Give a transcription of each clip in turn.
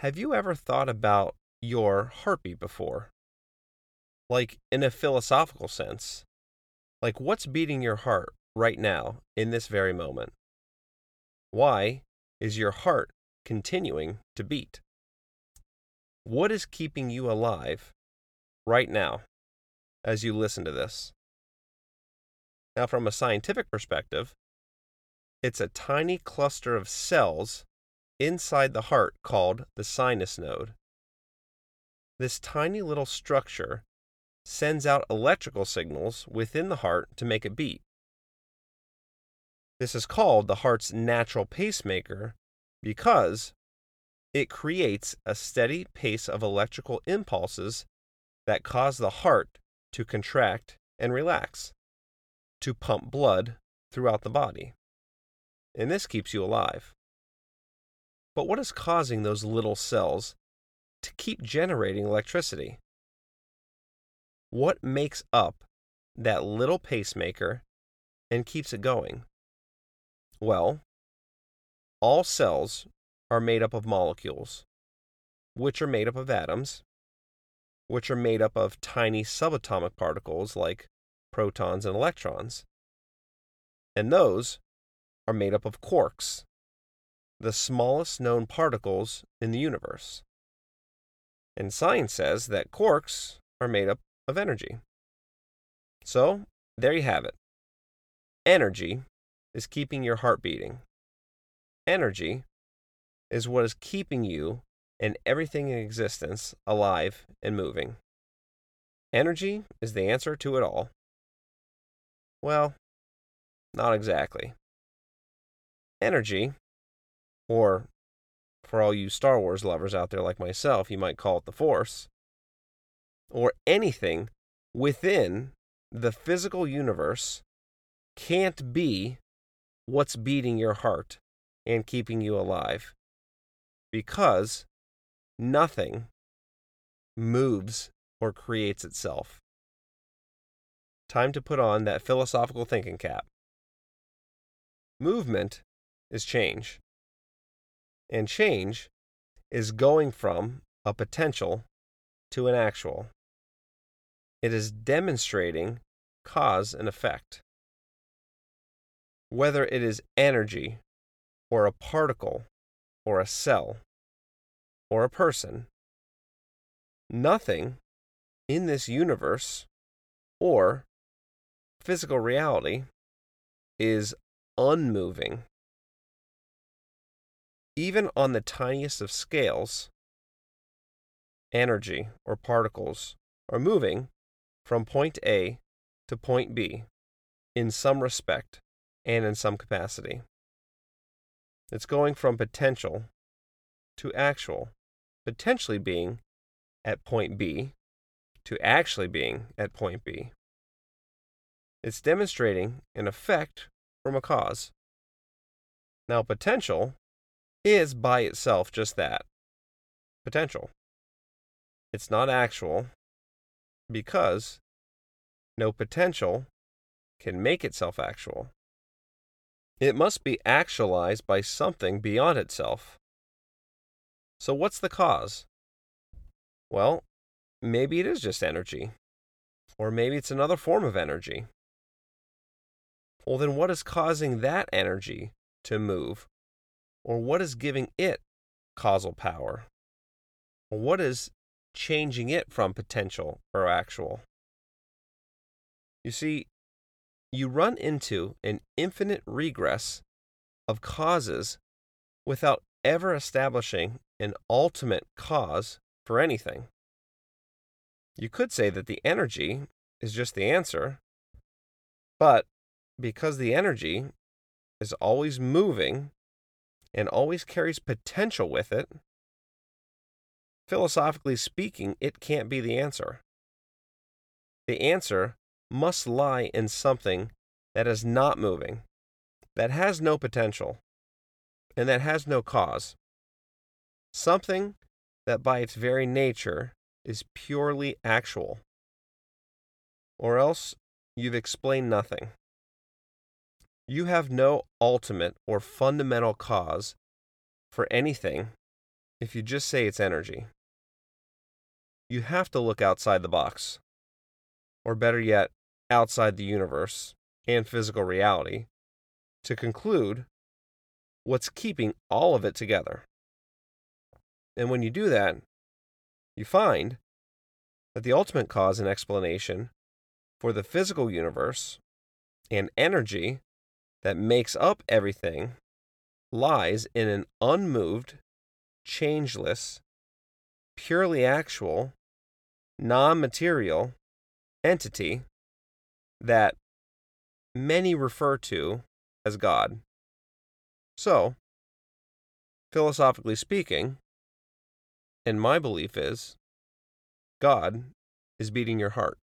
Have you ever thought about your heartbeat before? Like in a philosophical sense. Like what's beating your heart right now in this very moment? Why is your heart continuing to beat? What is keeping you alive right now as you listen to this? Now, from a scientific perspective, it's a tiny cluster of cells inside the heart called the sinus node. This tiny little structure sends out electrical signals within the heart to make it beat. This is called the heart's natural pacemaker because it creates a steady pace of electrical impulses that cause the heart to contract and relax, to pump blood throughout the body. And this keeps you alive. But what is causing those little cells to keep generating electricity? What makes up that little pacemaker and keeps it going? Well, all cells are made up of molecules, which are made up of atoms, which are made up of tiny subatomic particles like protons and electrons. And those are made up of quarks, the smallest known particles in the universe. And science says that quarks are made up of energy. So, there you have it. Energy is keeping your heart beating. Energy is what is keeping you and everything in existence alive and moving. Energy is the answer to it all. Well, not exactly. Energy or for all you Star Wars lovers out there like myself, you might call it the Force, or anything within the physical universe can't be what's beating your heart and keeping you alive. Because nothing moves or creates itself. Time to put on that philosophical thinking cap. Movement is change. And change is going from a potential to an actual. It is demonstrating cause and effect. Whether it is energy, or a particle, or a cell, or a person, nothing in this universe or physical reality is unmoving even on the tiniest of scales, energy or particles are moving from point A to point B in some respect and in some capacity. It's going from potential to actual, potentially being at point B to actually being at point B. It's demonstrating an effect from a cause. Now, potential is by itself just that potential. It's not actual because no potential can make itself actual. It must be actualized by something beyond itself. So, what's the cause? Well, maybe it is just energy. Or maybe it's another form of energy. Well, then what is causing that energy to move or what is giving it causal power? Or What is changing it from potential or actual? You see, you run into an infinite regress of causes without ever establishing an ultimate cause for anything. You could say that the energy is just the answer, but because the energy is always moving and always carries potential with it, philosophically speaking, it can't be the answer. The answer must lie in something that is not moving, that has no potential, and that has no cause. Something that by its very nature is purely actual. Or else you've explained nothing. You have no ultimate or fundamental cause for anything if you just say it's energy. You have to look outside the box, or better yet, outside the universe and physical reality, to conclude what's keeping all of it together. And when you do that, you find that the ultimate cause and explanation for the physical universe and energy that makes up everything lies in an unmoved, changeless, purely actual, non material entity that many refer to as God. So, philosophically speaking, and my belief is God is beating your heart.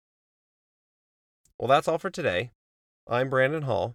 Well, that's all for today. I'm Brandon Hall,